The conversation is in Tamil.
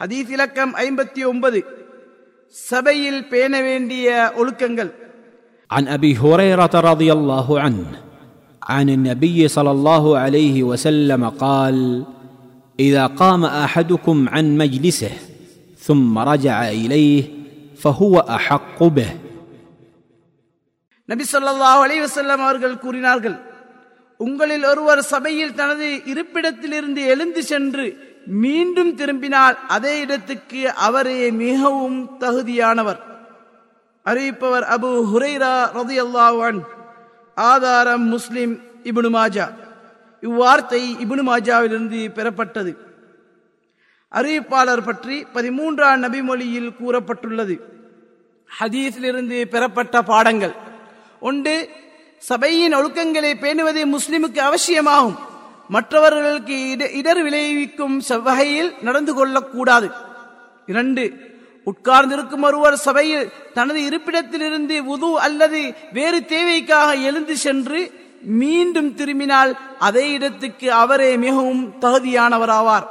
ஹதீஸ் இலக்கம் ஐம்பத்தி ஒன்பது சபையில் பேண வேண்டிய ஒழுக்கங்கள் عن ابي هريره رضي الله عنه عن النبي صلى الله عليه وسلم قال اذا قام احدكم عن مجلسه ثم رجع اليه فهو احق به நபி ஸல்லல்லாஹு அலைஹி வஸல்லம் அவர்கள் கூறினார்கள் உங்களில் ஒருவர் சபையில் தனது இருப்பிடத்திலிருந்து எழுந்து சென்று மீண்டும் திரும்பினால் அதே இடத்துக்கு அவரே மிகவும் தகுதியானவர். அறிவிப்பவர் அபு ஹுரைரா ரதியல்லாஹு அன் ஆதாரம் முஸ்லிம் இபுனு மாஜா. இவ்வார்த்தை இபுனு மாஜாவிலிருந்து பெறப்பட்டது. அறிவிப்பாளர் பற்றி பதிமூன்றாம் நபிமொழியில் கூறப்பட்டுள்ளது. ஹதீஸிலிருந்து பெறப்பட்ட பாடங்கள். ஒன்று சபையின் ஒழுக்கங்களை பேணுவது முஸ்லிமுக்கு அவசியமாகும். மற்றவர்களுக்கு இட- இடர் விளைவிக்கும் வகையில் நடந்து கொள்ளக்கூடாது. இரண்டு உட்கார்ந்திருக்கும் ஒருவர் சபையில் தனது இருப்பிடத்திலிருந்து உது அல்லது வேறு தேவைக்காக எழுந்து சென்று மீண்டும் திரும்பினால் அதே இடத்துக்கு அவரே மிகவும் தகுதியானவராவார்.